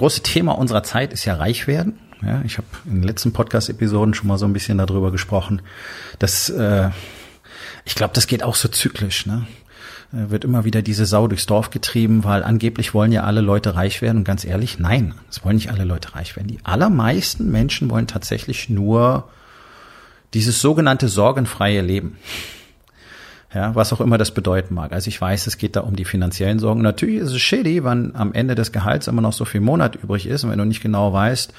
Große Thema unserer Zeit ist ja reich werden. Ja, ich habe in den letzten Podcast-Episoden schon mal so ein bisschen darüber gesprochen. dass äh, ich glaube, das geht auch so zyklisch. Ne? Äh, wird immer wieder diese Sau durchs Dorf getrieben, weil angeblich wollen ja alle Leute reich werden. Und ganz ehrlich, nein, es wollen nicht alle Leute reich werden. Die allermeisten Menschen wollen tatsächlich nur dieses sogenannte sorgenfreie Leben. Ja, was auch immer das bedeuten mag. Also ich weiß, es geht da um die finanziellen Sorgen. Natürlich ist es shitty, wenn am Ende des Gehalts immer noch so viel Monat übrig ist und wenn du nicht genau weißt,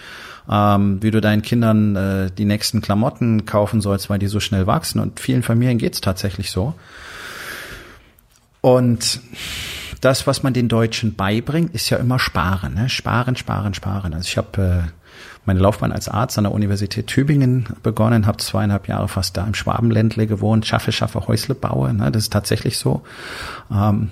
ähm, wie du deinen Kindern äh, die nächsten Klamotten kaufen sollst, weil die so schnell wachsen. Und vielen Familien geht's tatsächlich so. Und das, was man den Deutschen beibringt, ist ja immer Sparen. Ne? Sparen, sparen, sparen. Also ich habe äh, meine Laufbahn als Arzt an der Universität Tübingen begonnen, habe zweieinhalb Jahre fast da im Schwabenländle gewohnt, schaffe, schaffe, Häusle baue. Ne? Das ist tatsächlich so. Ähm,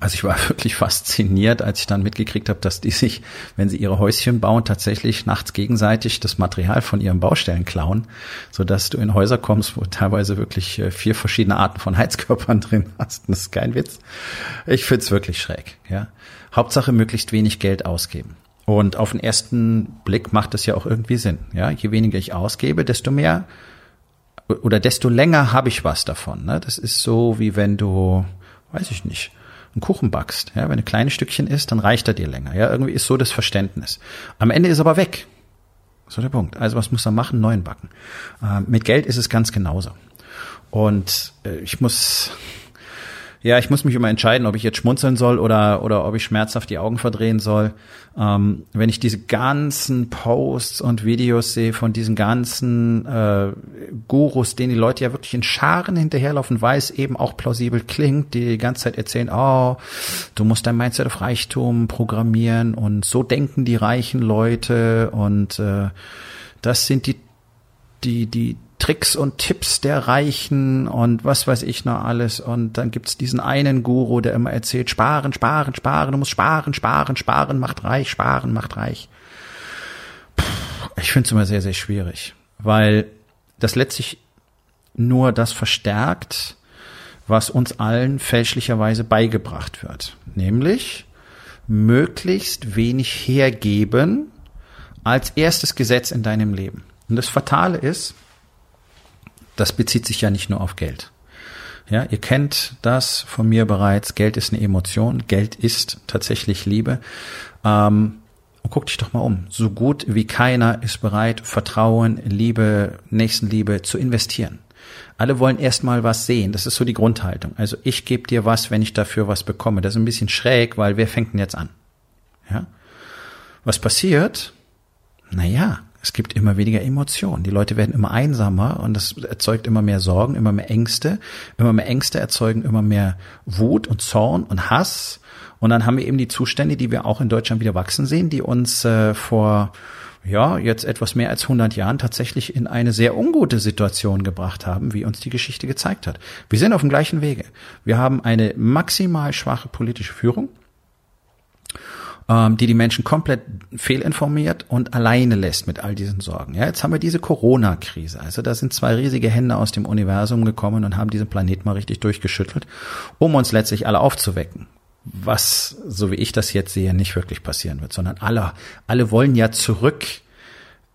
also ich war wirklich fasziniert, als ich dann mitgekriegt habe, dass die sich, wenn sie ihre Häuschen bauen, tatsächlich nachts gegenseitig das Material von ihren Baustellen klauen, so dass du in Häuser kommst, wo teilweise wirklich äh, vier verschiedene Arten von Heizkörpern drin hast. Das ist kein Witz. Ich find's wirklich schräg. Ja, Hauptsache möglichst wenig Geld ausgeben. Und auf den ersten Blick macht das ja auch irgendwie Sinn. Ja, je weniger ich ausgebe, desto mehr oder desto länger habe ich was davon. Ne? Das ist so wie wenn du, weiß ich nicht, einen Kuchen backst. Ja, wenn ein kleines Stückchen ist, dann reicht er dir länger. Ja, irgendwie ist so das Verständnis. Am Ende ist aber weg. So der Punkt. Also was muss er machen? Neuen backen. Äh, mit Geld ist es ganz genauso. Und äh, ich muss ja, ich muss mich immer entscheiden, ob ich jetzt schmunzeln soll oder, oder ob ich schmerzhaft die Augen verdrehen soll. Ähm, wenn ich diese ganzen Posts und Videos sehe von diesen ganzen äh, Gurus, denen die Leute ja wirklich in Scharen hinterherlaufen, weil es eben auch plausibel klingt, die die ganze Zeit erzählen, oh, du musst dein Mindset auf Reichtum programmieren und so denken die reichen Leute und äh, das sind die die, die, Tricks und Tipps der Reichen und was weiß ich noch alles. Und dann gibt's diesen einen Guru, der immer erzählt, sparen, sparen, sparen, du musst sparen, sparen, sparen, macht reich, sparen, macht reich. Puh, ich finde es immer sehr, sehr schwierig, weil das letztlich nur das verstärkt, was uns allen fälschlicherweise beigebracht wird. Nämlich möglichst wenig hergeben als erstes Gesetz in deinem Leben. Und das Fatale ist, das bezieht sich ja nicht nur auf Geld. Ja, ihr kennt das von mir bereits. Geld ist eine Emotion. Geld ist tatsächlich Liebe. Ähm, und guck dich doch mal um. So gut wie keiner ist bereit, Vertrauen, Liebe, Nächstenliebe zu investieren. Alle wollen erstmal was sehen. Das ist so die Grundhaltung. Also ich gebe dir was, wenn ich dafür was bekomme. Das ist ein bisschen schräg, weil wer fängt denn jetzt an? Ja? Was passiert? Naja, es gibt immer weniger Emotionen. Die Leute werden immer einsamer und das erzeugt immer mehr Sorgen, immer mehr Ängste. Immer mehr Ängste erzeugen immer mehr Wut und Zorn und Hass. Und dann haben wir eben die Zustände, die wir auch in Deutschland wieder wachsen sehen, die uns äh, vor ja, jetzt etwas mehr als 100 Jahren tatsächlich in eine sehr ungute Situation gebracht haben, wie uns die Geschichte gezeigt hat. Wir sind auf dem gleichen Wege. Wir haben eine maximal schwache politische Führung ähm, die die Menschen komplett fehlinformiert und alleine lässt mit all diesen Sorgen. Ja, jetzt haben wir diese Corona-Krise. Also da sind zwei riesige Hände aus dem Universum gekommen und haben diesen Planet mal richtig durchgeschüttelt, um uns letztlich alle aufzuwecken. Was, so wie ich das jetzt sehe, nicht wirklich passieren wird, sondern alle, alle wollen ja zurück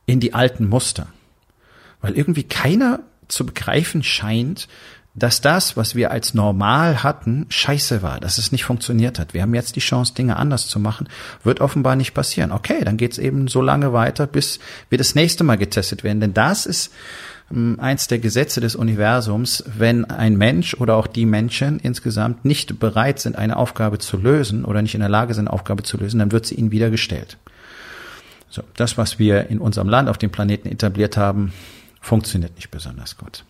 in die alten Muster. Weil irgendwie keiner zu begreifen scheint, dass das, was wir als normal hatten, scheiße war, dass es nicht funktioniert hat. Wir haben jetzt die Chance, Dinge anders zu machen. Wird offenbar nicht passieren. Okay, dann geht's eben so lange weiter, bis wir das nächste Mal getestet werden. Denn das ist ähm, eins der Gesetze des Universums, wenn ein Mensch oder auch die Menschen insgesamt nicht bereit sind, eine Aufgabe zu lösen oder nicht in der Lage sind, eine Aufgabe zu lösen, dann wird sie ihnen wieder gestellt. So, das, was wir in unserem Land auf dem Planeten etabliert haben, funktioniert nicht besonders gut.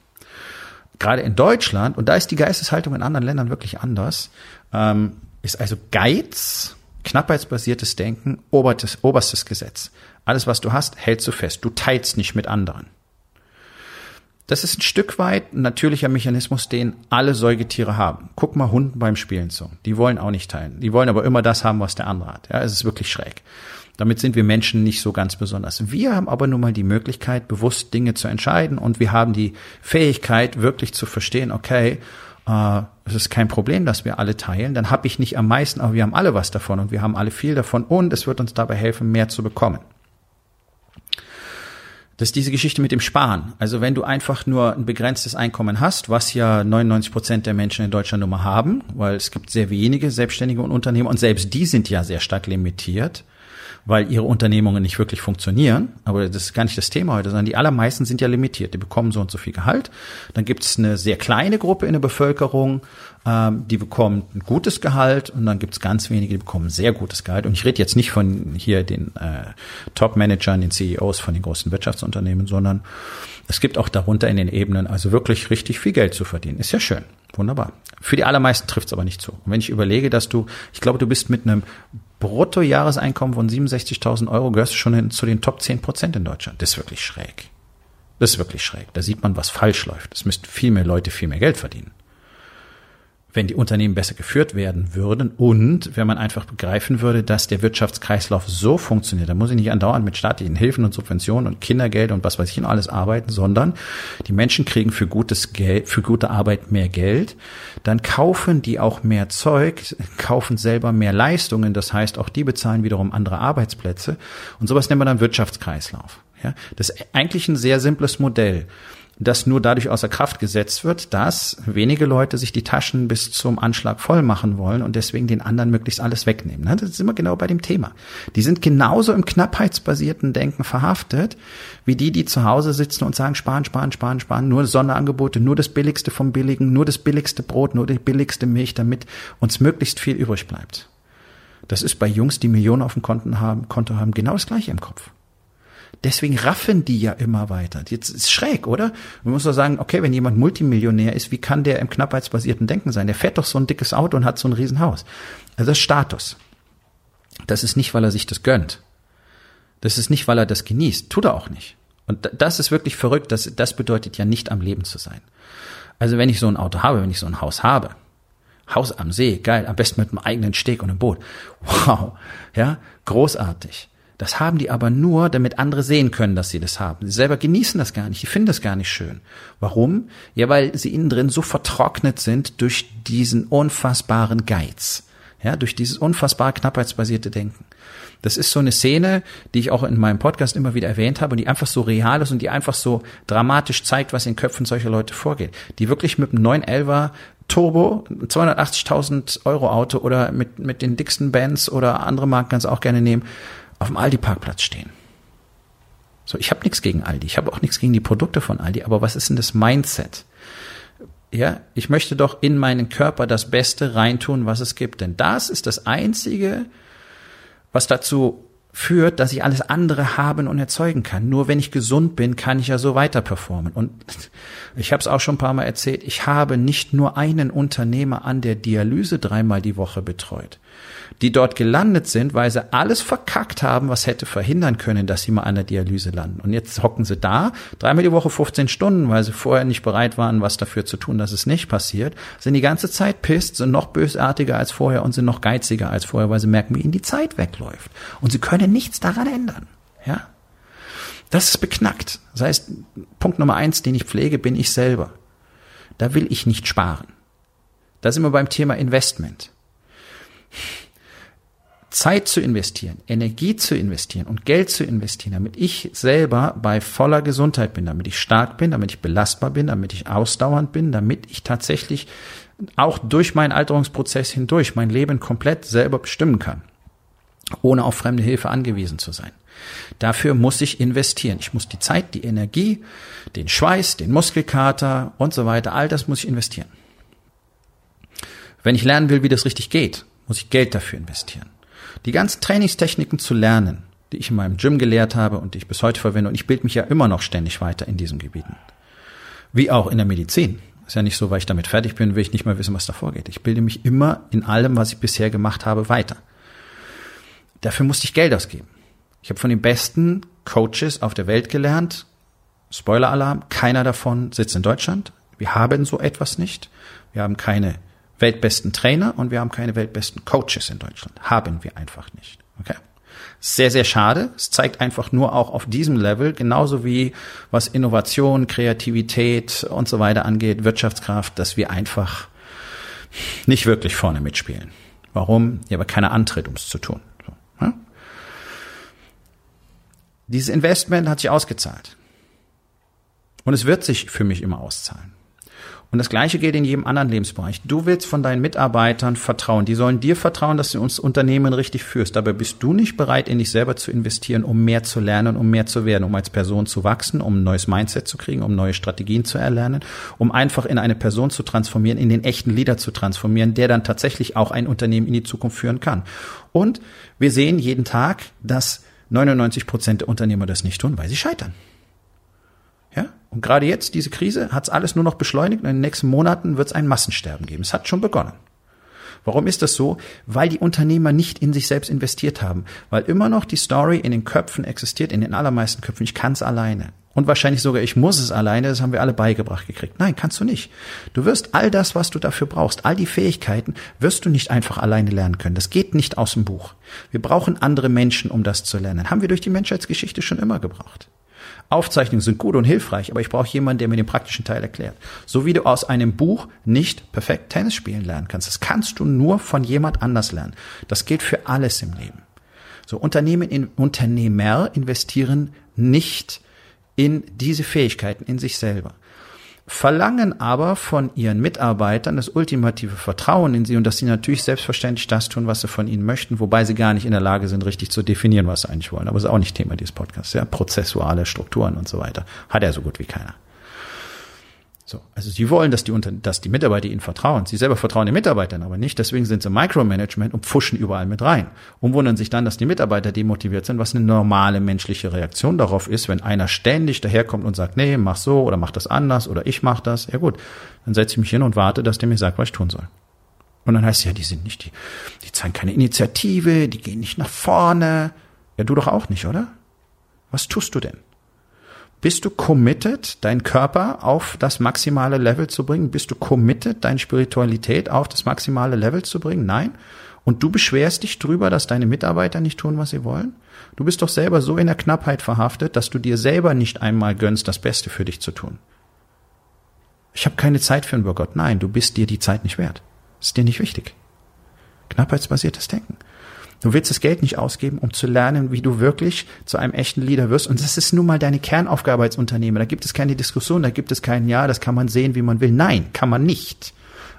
Gerade in Deutschland, und da ist die Geisteshaltung in anderen Ländern wirklich anders, ähm, ist also Geiz, knappheitsbasiertes Denken, oberstes, oberstes Gesetz. Alles, was du hast, hältst du fest. Du teilst nicht mit anderen. Das ist ein Stück weit ein natürlicher Mechanismus, den alle Säugetiere haben. Guck mal Hunden beim Spielen zu. Die wollen auch nicht teilen. Die wollen aber immer das haben, was der andere hat. Ja, es ist wirklich schräg. Damit sind wir Menschen nicht so ganz besonders. Wir haben aber nun mal die Möglichkeit, bewusst Dinge zu entscheiden und wir haben die Fähigkeit, wirklich zu verstehen, okay, äh, es ist kein Problem, dass wir alle teilen. Dann habe ich nicht am meisten, aber wir haben alle was davon und wir haben alle viel davon und es wird uns dabei helfen, mehr zu bekommen. Das ist diese Geschichte mit dem Sparen. Also wenn du einfach nur ein begrenztes Einkommen hast, was ja 99 Prozent der Menschen in Deutschland nun mal haben, weil es gibt sehr wenige Selbstständige und Unternehmer und selbst die sind ja sehr stark limitiert, weil ihre Unternehmungen nicht wirklich funktionieren. Aber das ist gar nicht das Thema heute, sondern die allermeisten sind ja limitiert. Die bekommen so und so viel Gehalt. Dann gibt es eine sehr kleine Gruppe in der Bevölkerung, ähm, die bekommt ein gutes Gehalt und dann gibt es ganz wenige, die bekommen sehr gutes Gehalt. Und ich rede jetzt nicht von hier den äh, Top-Managern, den CEOs von den großen Wirtschaftsunternehmen, sondern es gibt auch darunter in den Ebenen also wirklich richtig viel Geld zu verdienen. Ist ja schön. Wunderbar. Für die allermeisten trifft es aber nicht zu. Und wenn ich überlege, dass du, ich glaube, du bist mit einem Bruttojahreseinkommen von 67.000 Euro, gehörst du schon in, zu den Top 10 Prozent in Deutschland. Das ist wirklich schräg. Das ist wirklich schräg. Da sieht man, was falsch läuft. Es müssten viel mehr Leute viel mehr Geld verdienen wenn die Unternehmen besser geführt werden würden und wenn man einfach begreifen würde, dass der Wirtschaftskreislauf so funktioniert, da muss ich nicht andauernd mit staatlichen Hilfen und Subventionen und Kindergeld und was weiß ich noch alles arbeiten, sondern die Menschen kriegen für gutes Geld, für gute Arbeit mehr Geld, dann kaufen die auch mehr Zeug, kaufen selber mehr Leistungen, das heißt auch die bezahlen wiederum andere Arbeitsplätze und sowas nennt man dann Wirtschaftskreislauf. Ja, das ist eigentlich ein sehr simples Modell das nur dadurch außer Kraft gesetzt wird, dass wenige Leute sich die Taschen bis zum Anschlag voll machen wollen und deswegen den anderen möglichst alles wegnehmen. Das ist immer genau bei dem Thema. Die sind genauso im knappheitsbasierten Denken verhaftet, wie die, die zu Hause sitzen und sagen, sparen, sparen, sparen, sparen, nur Sonderangebote, nur das Billigste vom Billigen, nur das billigste Brot, nur die billigste Milch, damit uns möglichst viel übrig bleibt. Das ist bei Jungs, die Millionen auf dem Konto haben, Konto haben genau das gleiche im Kopf. Deswegen raffen die ja immer weiter. Jetzt ist schräg, oder? Man muss doch sagen, okay, wenn jemand Multimillionär ist, wie kann der im knappheitsbasierten Denken sein? Der fährt doch so ein dickes Auto und hat so ein Riesenhaus. Also das ist Status. Das ist nicht, weil er sich das gönnt. Das ist nicht, weil er das genießt. Tut er auch nicht. Und das ist wirklich verrückt. Das, das bedeutet ja nicht am Leben zu sein. Also wenn ich so ein Auto habe, wenn ich so ein Haus habe, Haus am See, geil, am besten mit einem eigenen Steg und einem Boot. Wow, ja, großartig. Das haben die aber nur, damit andere sehen können, dass sie das haben. Sie selber genießen das gar nicht, die finden das gar nicht schön. Warum? Ja, weil sie innen drin so vertrocknet sind durch diesen unfassbaren Geiz. Ja, durch dieses unfassbar knappheitsbasierte Denken. Das ist so eine Szene, die ich auch in meinem Podcast immer wieder erwähnt habe und die einfach so real ist und die einfach so dramatisch zeigt, was in Köpfen solcher Leute vorgeht. Die wirklich mit einem 911er Turbo, 280.000 Euro Auto oder mit, mit den dicksten Bands oder andere Marken du auch gerne nehmen, auf dem Aldi-Parkplatz stehen. So, ich habe nichts gegen Aldi, ich habe auch nichts gegen die Produkte von Aldi, aber was ist denn das Mindset? Ja, ich möchte doch in meinen Körper das Beste reintun, was es gibt, denn das ist das einzige, was dazu führt, dass ich alles andere haben und erzeugen kann. Nur wenn ich gesund bin, kann ich ja so weiter performen. Und ich habe es auch schon ein paar Mal erzählt, ich habe nicht nur einen Unternehmer an der Dialyse dreimal die Woche betreut die dort gelandet sind, weil sie alles verkackt haben, was hätte verhindern können, dass sie mal an der Dialyse landen. Und jetzt hocken sie da, dreimal die Woche 15 Stunden, weil sie vorher nicht bereit waren, was dafür zu tun, dass es nicht passiert, sind die ganze Zeit pisst, sind noch bösartiger als vorher und sind noch geiziger als vorher, weil sie merken, wie ihnen die Zeit wegläuft. Und sie können nichts daran ändern. Ja? Das ist beknackt. Das heißt, Punkt Nummer eins, den ich pflege, bin ich selber. Da will ich nicht sparen. Da sind wir beim Thema Investment. Zeit zu investieren, Energie zu investieren und Geld zu investieren, damit ich selber bei voller Gesundheit bin, damit ich stark bin, damit ich belastbar bin, damit ich ausdauernd bin, damit ich tatsächlich auch durch meinen Alterungsprozess hindurch mein Leben komplett selber bestimmen kann, ohne auf fremde Hilfe angewiesen zu sein. Dafür muss ich investieren. Ich muss die Zeit, die Energie, den Schweiß, den Muskelkater und so weiter, all das muss ich investieren. Wenn ich lernen will, wie das richtig geht, muss ich Geld dafür investieren die ganzen Trainingstechniken zu lernen, die ich in meinem Gym gelehrt habe und die ich bis heute verwende. Und ich bilde mich ja immer noch ständig weiter in diesen Gebieten. Wie auch in der Medizin. Ist ja nicht so, weil ich damit fertig bin, will ich nicht mehr wissen, was davor geht. Ich bilde mich immer in allem, was ich bisher gemacht habe, weiter. Dafür musste ich Geld ausgeben. Ich habe von den besten Coaches auf der Welt gelernt. Spoiler-Alarm, keiner davon sitzt in Deutschland. Wir haben so etwas nicht. Wir haben keine weltbesten Trainer und wir haben keine weltbesten Coaches in Deutschland. Haben wir einfach nicht. Okay. Sehr, sehr schade. Es zeigt einfach nur auch auf diesem Level, genauso wie was Innovation, Kreativität und so weiter angeht, Wirtschaftskraft, dass wir einfach nicht wirklich vorne mitspielen. Warum? Ja, aber keiner antritt, um es zu tun. So, ja? Dieses Investment hat sich ausgezahlt. Und es wird sich für mich immer auszahlen. Und das Gleiche gilt in jedem anderen Lebensbereich. Du willst von deinen Mitarbeitern vertrauen. Die sollen dir vertrauen, dass du uns Unternehmen richtig führst. Dabei bist du nicht bereit, in dich selber zu investieren, um mehr zu lernen, um mehr zu werden, um als Person zu wachsen, um ein neues Mindset zu kriegen, um neue Strategien zu erlernen, um einfach in eine Person zu transformieren, in den echten Leader zu transformieren, der dann tatsächlich auch ein Unternehmen in die Zukunft führen kann. Und wir sehen jeden Tag, dass 99 Prozent der Unternehmer das nicht tun, weil sie scheitern. Und gerade jetzt, diese Krise, hat es alles nur noch beschleunigt und in den nächsten Monaten wird es ein Massensterben geben. Es hat schon begonnen. Warum ist das so? Weil die Unternehmer nicht in sich selbst investiert haben. Weil immer noch die Story in den Köpfen existiert, in den allermeisten Köpfen. Ich kann es alleine. Und wahrscheinlich sogar, ich muss es alleine, das haben wir alle beigebracht gekriegt. Nein, kannst du nicht. Du wirst all das, was du dafür brauchst, all die Fähigkeiten, wirst du nicht einfach alleine lernen können. Das geht nicht aus dem Buch. Wir brauchen andere Menschen, um das zu lernen. Haben wir durch die Menschheitsgeschichte schon immer gebraucht. Aufzeichnungen sind gut und hilfreich, aber ich brauche jemanden, der mir den praktischen Teil erklärt. So wie du aus einem Buch nicht perfekt Tennis spielen lernen kannst. Das kannst du nur von jemand anders lernen. Das gilt für alles im Leben. So Unternehmen, in, Unternehmer investieren nicht in diese Fähigkeiten in sich selber verlangen aber von ihren Mitarbeitern das ultimative Vertrauen in sie und dass sie natürlich selbstverständlich das tun, was sie von ihnen möchten, wobei sie gar nicht in der Lage sind, richtig zu definieren, was sie eigentlich wollen. Aber das ist auch nicht Thema dieses Podcasts. Ja, prozessuale Strukturen und so weiter. Hat er so gut wie keiner. So, also sie wollen, dass die, Unter dass die Mitarbeiter ihnen vertrauen. Sie selber vertrauen den Mitarbeitern aber nicht. Deswegen sind sie Micromanagement und pfuschen überall mit rein. Und wundern sich dann, dass die Mitarbeiter demotiviert sind, was eine normale menschliche Reaktion darauf ist, wenn einer ständig daherkommt und sagt, nee, mach so oder mach das anders oder ich mach das. Ja gut, dann setze ich mich hin und warte, dass der mir sagt, was ich tun soll. Und dann heißt es ja, die sind nicht, die, die zeigen keine Initiative, die gehen nicht nach vorne. Ja, du doch auch nicht, oder? Was tust du denn? Bist du committed, deinen Körper auf das maximale Level zu bringen? Bist du committed, deine Spiritualität auf das maximale Level zu bringen? Nein. Und du beschwerst dich drüber, dass deine Mitarbeiter nicht tun, was sie wollen? Du bist doch selber so in der Knappheit verhaftet, dass du dir selber nicht einmal gönnst, das Beste für dich zu tun. Ich habe keine Zeit für einen Workout. Nein, du bist dir die Zeit nicht wert. ist dir nicht wichtig. Knappheitsbasiertes Denken. Du willst das Geld nicht ausgeben, um zu lernen, wie du wirklich zu einem echten Leader wirst. Und das ist nun mal deine Kernaufgabe als Unternehmer. Da gibt es keine Diskussion, da gibt es kein Ja, das kann man sehen, wie man will. Nein, kann man nicht.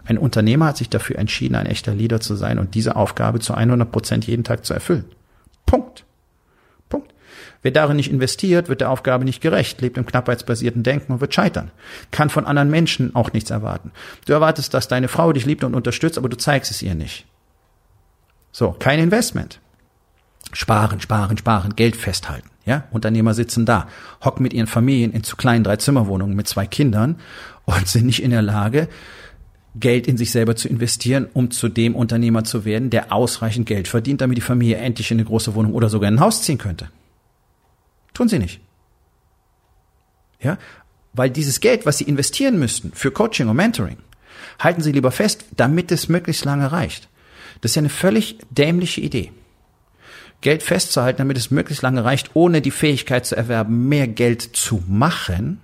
Ein Unternehmer hat sich dafür entschieden, ein echter Leader zu sein und diese Aufgabe zu 100 Prozent jeden Tag zu erfüllen. Punkt. Punkt. Wer darin nicht investiert, wird der Aufgabe nicht gerecht, lebt im knappheitsbasierten Denken und wird scheitern. Kann von anderen Menschen auch nichts erwarten. Du erwartest, dass deine Frau dich liebt und unterstützt, aber du zeigst es ihr nicht. So, kein Investment. Sparen, sparen, sparen, Geld festhalten. Ja, Unternehmer sitzen da, hocken mit ihren Familien in zu kleinen Dreizimmerwohnungen mit zwei Kindern und sind nicht in der Lage, Geld in sich selber zu investieren, um zu dem Unternehmer zu werden, der ausreichend Geld verdient, damit die Familie endlich in eine große Wohnung oder sogar in ein Haus ziehen könnte. Tun sie nicht. Ja, weil dieses Geld, was sie investieren müssten für Coaching und Mentoring, halten sie lieber fest, damit es möglichst lange reicht. Das ist ja eine völlig dämliche Idee. Geld festzuhalten, damit es möglichst lange reicht, ohne die Fähigkeit zu erwerben, mehr Geld zu machen,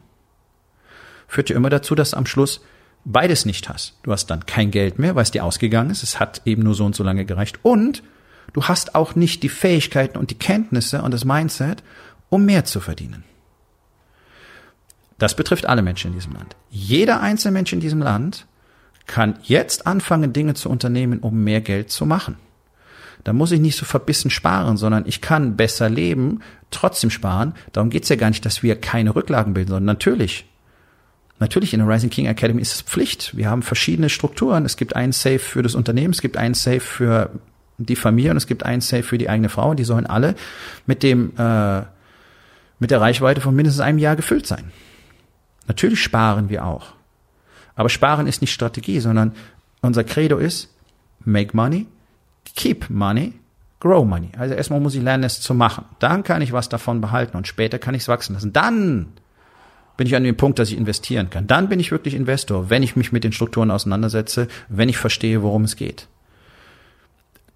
führt ja immer dazu, dass du am Schluss beides nicht hast. Du hast dann kein Geld mehr, weil es dir ausgegangen ist. Es hat eben nur so und so lange gereicht. Und du hast auch nicht die Fähigkeiten und die Kenntnisse und das Mindset, um mehr zu verdienen. Das betrifft alle Menschen in diesem Land. Jeder einzelne Mensch in diesem Land kann jetzt anfangen, Dinge zu unternehmen, um mehr Geld zu machen. Da muss ich nicht so verbissen sparen, sondern ich kann besser leben, trotzdem sparen. Darum geht's ja gar nicht, dass wir keine Rücklagen bilden, sondern natürlich. Natürlich in der Rising King Academy ist es Pflicht. Wir haben verschiedene Strukturen. Es gibt einen Safe für das Unternehmen, es gibt einen Safe für die Familie und es gibt einen Safe für die eigene Frau. Die sollen alle mit dem äh, mit der Reichweite von mindestens einem Jahr gefüllt sein. Natürlich sparen wir auch. Aber Sparen ist nicht Strategie, sondern unser Credo ist make money, keep money, grow money. Also erstmal muss ich lernen, es zu machen. Dann kann ich was davon behalten und später kann ich es wachsen lassen. Dann bin ich an dem Punkt, dass ich investieren kann. Dann bin ich wirklich Investor, wenn ich mich mit den Strukturen auseinandersetze, wenn ich verstehe, worum es geht.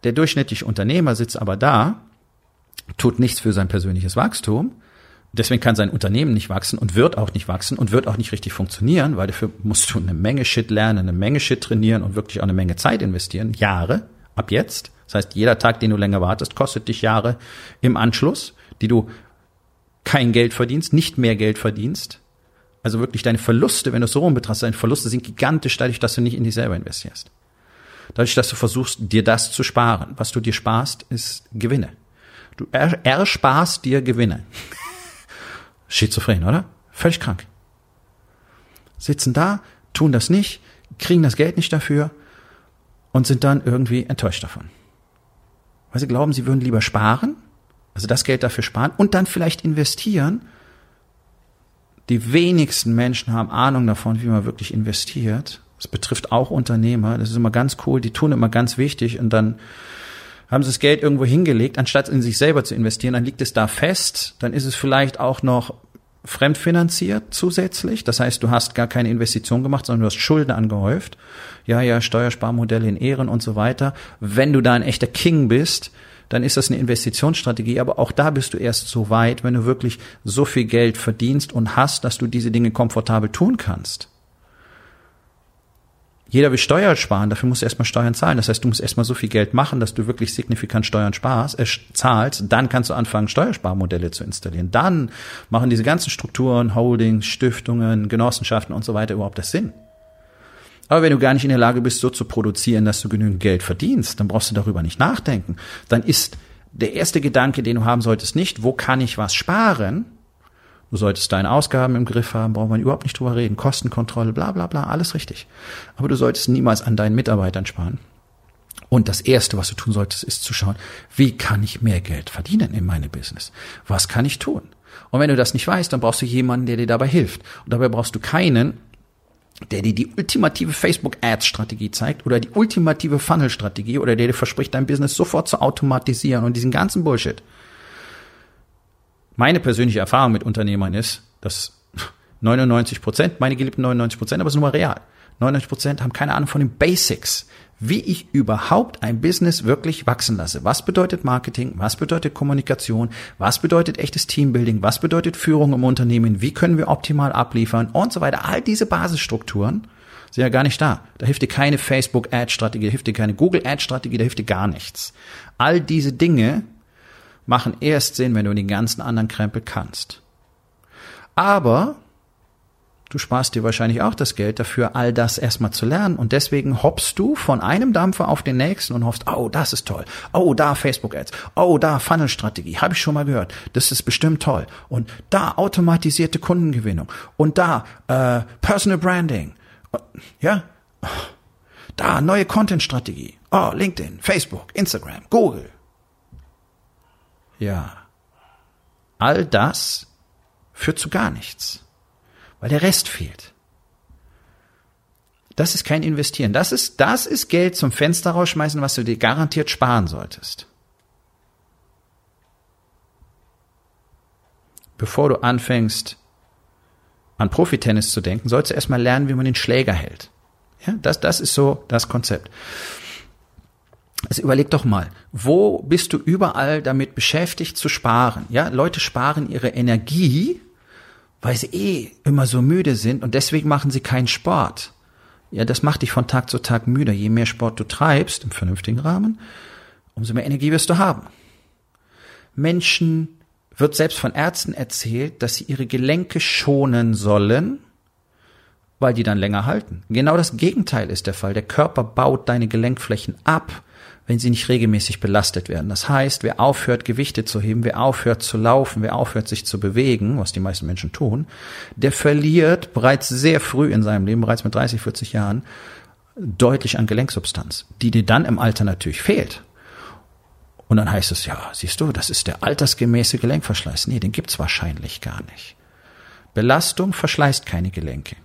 Der durchschnittliche Unternehmer sitzt aber da, tut nichts für sein persönliches Wachstum, deswegen kann sein Unternehmen nicht wachsen und wird auch nicht wachsen und wird auch nicht richtig funktionieren, weil dafür musst du eine Menge Shit lernen, eine Menge Shit trainieren und wirklich auch eine Menge Zeit investieren. Jahre, ab jetzt. Das heißt, jeder Tag, den du länger wartest, kostet dich Jahre im Anschluss, die du kein Geld verdienst, nicht mehr Geld verdienst. Also wirklich deine Verluste, wenn du es so rum betrachtest, deine Verluste sind gigantisch dadurch, dass du nicht in dich selber investierst. Dadurch, dass du versuchst, dir das zu sparen. Was du dir sparst, ist Gewinne. Du ersparst dir Gewinne. Schizophren, oder? Völlig krank. Sitzen da, tun das nicht, kriegen das Geld nicht dafür und sind dann irgendwie enttäuscht davon. Weil sie glauben, sie würden lieber sparen, also das Geld dafür sparen und dann vielleicht investieren. Die wenigsten Menschen haben Ahnung davon, wie man wirklich investiert. Das betrifft auch Unternehmer. Das ist immer ganz cool. Die tun immer ganz wichtig und dann haben sie das Geld irgendwo hingelegt, anstatt in sich selber zu investieren, dann liegt es da fest, dann ist es vielleicht auch noch fremdfinanziert zusätzlich. Das heißt, du hast gar keine Investition gemacht, sondern du hast Schulden angehäuft. Ja, ja, Steuersparmodelle in Ehren und so weiter. Wenn du da ein echter King bist, dann ist das eine Investitionsstrategie. Aber auch da bist du erst so weit, wenn du wirklich so viel Geld verdienst und hast, dass du diese Dinge komfortabel tun kannst. Jeder will Steuern sparen, dafür musst du erstmal Steuern zahlen. Das heißt, du musst erstmal so viel Geld machen, dass du wirklich signifikant Steuern sparst, äh, zahlst. Dann kannst du anfangen, Steuersparmodelle zu installieren. Dann machen diese ganzen Strukturen, Holdings, Stiftungen, Genossenschaften und so weiter überhaupt das Sinn. Aber wenn du gar nicht in der Lage bist, so zu produzieren, dass du genügend Geld verdienst, dann brauchst du darüber nicht nachdenken. Dann ist der erste Gedanke, den du haben solltest, nicht, wo kann ich was sparen, Du solltest deine Ausgaben im Griff haben, braucht man überhaupt nicht drüber reden. Kostenkontrolle, bla bla bla, alles richtig. Aber du solltest niemals an deinen Mitarbeitern sparen. Und das Erste, was du tun solltest, ist zu schauen, wie kann ich mehr Geld verdienen in meinem Business? Was kann ich tun? Und wenn du das nicht weißt, dann brauchst du jemanden, der dir dabei hilft. Und dabei brauchst du keinen, der dir die ultimative Facebook-Ads-Strategie zeigt oder die ultimative Funnel-Strategie oder der dir verspricht, dein Business sofort zu automatisieren und diesen ganzen Bullshit. Meine persönliche Erfahrung mit Unternehmern ist, dass 99 Prozent, meine geliebten 99 Prozent, aber es ist nur mal real. 99 Prozent haben keine Ahnung von den Basics, wie ich überhaupt ein Business wirklich wachsen lasse. Was bedeutet Marketing? Was bedeutet Kommunikation? Was bedeutet echtes Teambuilding? Was bedeutet Führung im Unternehmen? Wie können wir optimal abliefern? Und so weiter. All diese Basisstrukturen sind ja gar nicht da. Da hilft dir keine Facebook-Ad-Strategie, da hilft dir keine Google-Ad-Strategie, da hilft dir gar nichts. All diese Dinge machen erst Sinn, wenn du den ganzen anderen Krempel kannst. Aber du sparst dir wahrscheinlich auch das Geld dafür, all das erstmal zu lernen. Und deswegen hoppst du von einem Dampfer auf den nächsten und hoffst, oh, das ist toll. Oh, da Facebook-Ads. Oh, da Funnel-Strategie. Habe ich schon mal gehört. Das ist bestimmt toll. Und da automatisierte Kundengewinnung. Und da äh, Personal Branding. Ja. Da neue Content-Strategie. Oh, LinkedIn, Facebook, Instagram, Google. Ja. All das führt zu gar nichts, weil der Rest fehlt. Das ist kein Investieren. Das ist, das ist Geld zum Fenster rausschmeißen, was du dir garantiert sparen solltest. Bevor du anfängst, an Profitennis zu denken, sollst du erstmal lernen, wie man den Schläger hält. Ja, das, das ist so das Konzept. Also überleg doch mal, wo bist du überall damit beschäftigt zu sparen? Ja, Leute sparen ihre Energie, weil sie eh immer so müde sind und deswegen machen sie keinen Sport. Ja, das macht dich von Tag zu Tag müde. Je mehr Sport du treibst im vernünftigen Rahmen, umso mehr Energie wirst du haben. Menschen wird selbst von Ärzten erzählt, dass sie ihre Gelenke schonen sollen, weil die dann länger halten. Genau das Gegenteil ist der Fall. Der Körper baut deine Gelenkflächen ab wenn sie nicht regelmäßig belastet werden. Das heißt, wer aufhört, Gewichte zu heben, wer aufhört zu laufen, wer aufhört, sich zu bewegen, was die meisten Menschen tun, der verliert bereits sehr früh in seinem Leben, bereits mit 30, 40 Jahren, deutlich an Gelenksubstanz, die dir dann im Alter natürlich fehlt. Und dann heißt es, ja, siehst du, das ist der altersgemäße Gelenkverschleiß. Nee, den gibt's wahrscheinlich gar nicht. Belastung verschleißt keine Gelenke.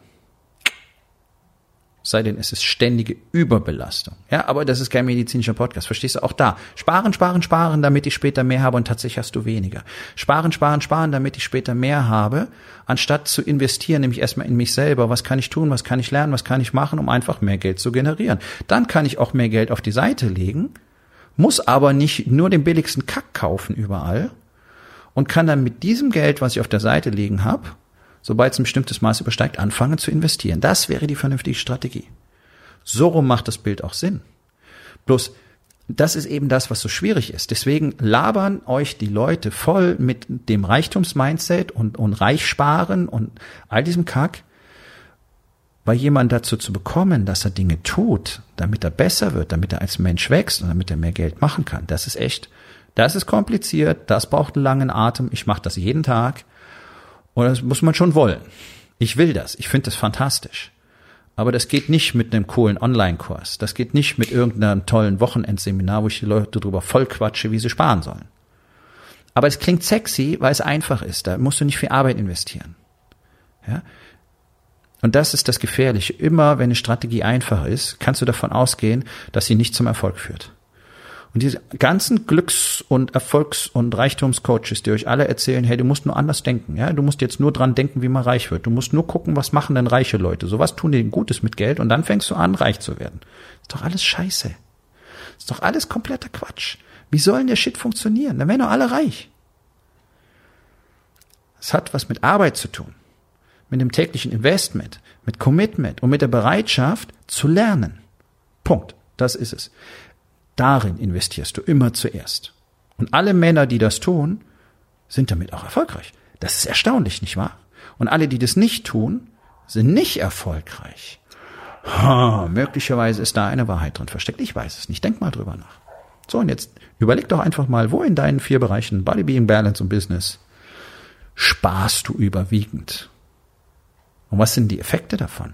Sei denn es ist ständige Überbelastung. Ja, aber das ist kein medizinischer Podcast, verstehst du? Auch da. Sparen, sparen, sparen, damit ich später mehr habe und tatsächlich hast du weniger. Sparen, sparen, sparen, damit ich später mehr habe, anstatt zu investieren, nämlich erstmal in mich selber. Was kann ich tun? Was kann ich lernen? Was kann ich machen, um einfach mehr Geld zu generieren? Dann kann ich auch mehr Geld auf die Seite legen, muss aber nicht nur den billigsten Kack kaufen überall und kann dann mit diesem Geld, was ich auf der Seite liegen habe, sobald es ein bestimmtes Maß übersteigt, anfangen zu investieren. Das wäre die vernünftige Strategie. So rum macht das Bild auch Sinn. Bloß, das ist eben das, was so schwierig ist. Deswegen labern euch die Leute voll mit dem Reichtumsmindset und, und Reichsparen und all diesem Kack, weil jemand dazu zu bekommen, dass er Dinge tut, damit er besser wird, damit er als Mensch wächst und damit er mehr Geld machen kann, das ist echt, das ist kompliziert, das braucht einen langen Atem. Ich mache das jeden Tag und das muss man schon wollen. Ich will das. Ich finde das fantastisch. Aber das geht nicht mit einem coolen Online-Kurs. Das geht nicht mit irgendeinem tollen Wochenendseminar, wo ich die Leute drüber voll quatsche, wie sie sparen sollen. Aber es klingt sexy, weil es einfach ist. Da musst du nicht viel Arbeit investieren. Ja? Und das ist das Gefährliche. Immer wenn eine Strategie einfach ist, kannst du davon ausgehen, dass sie nicht zum Erfolg führt. Und diese ganzen Glücks- und Erfolgs- und Reichtumscoaches, die euch alle erzählen, hey, du musst nur anders denken, ja, du musst jetzt nur dran denken, wie man reich wird. Du musst nur gucken, was machen denn reiche Leute. So was tun die Gutes mit Geld und dann fängst du an, reich zu werden. Ist doch alles Scheiße. Ist doch alles kompletter Quatsch. Wie soll denn der Shit funktionieren? Dann wären doch alle reich. Es hat was mit Arbeit zu tun, mit dem täglichen Investment, mit Commitment und mit der Bereitschaft zu lernen. Punkt. Das ist es. Darin investierst du immer zuerst. Und alle Männer, die das tun, sind damit auch erfolgreich. Das ist erstaunlich, nicht wahr? Und alle, die das nicht tun, sind nicht erfolgreich. Ha, möglicherweise ist da eine Wahrheit drin versteckt. Ich weiß es nicht. Denk mal drüber nach. So, und jetzt überleg doch einfach mal, wo in deinen vier Bereichen Bodybuilding, Balance und Business sparst du überwiegend? Und was sind die Effekte davon?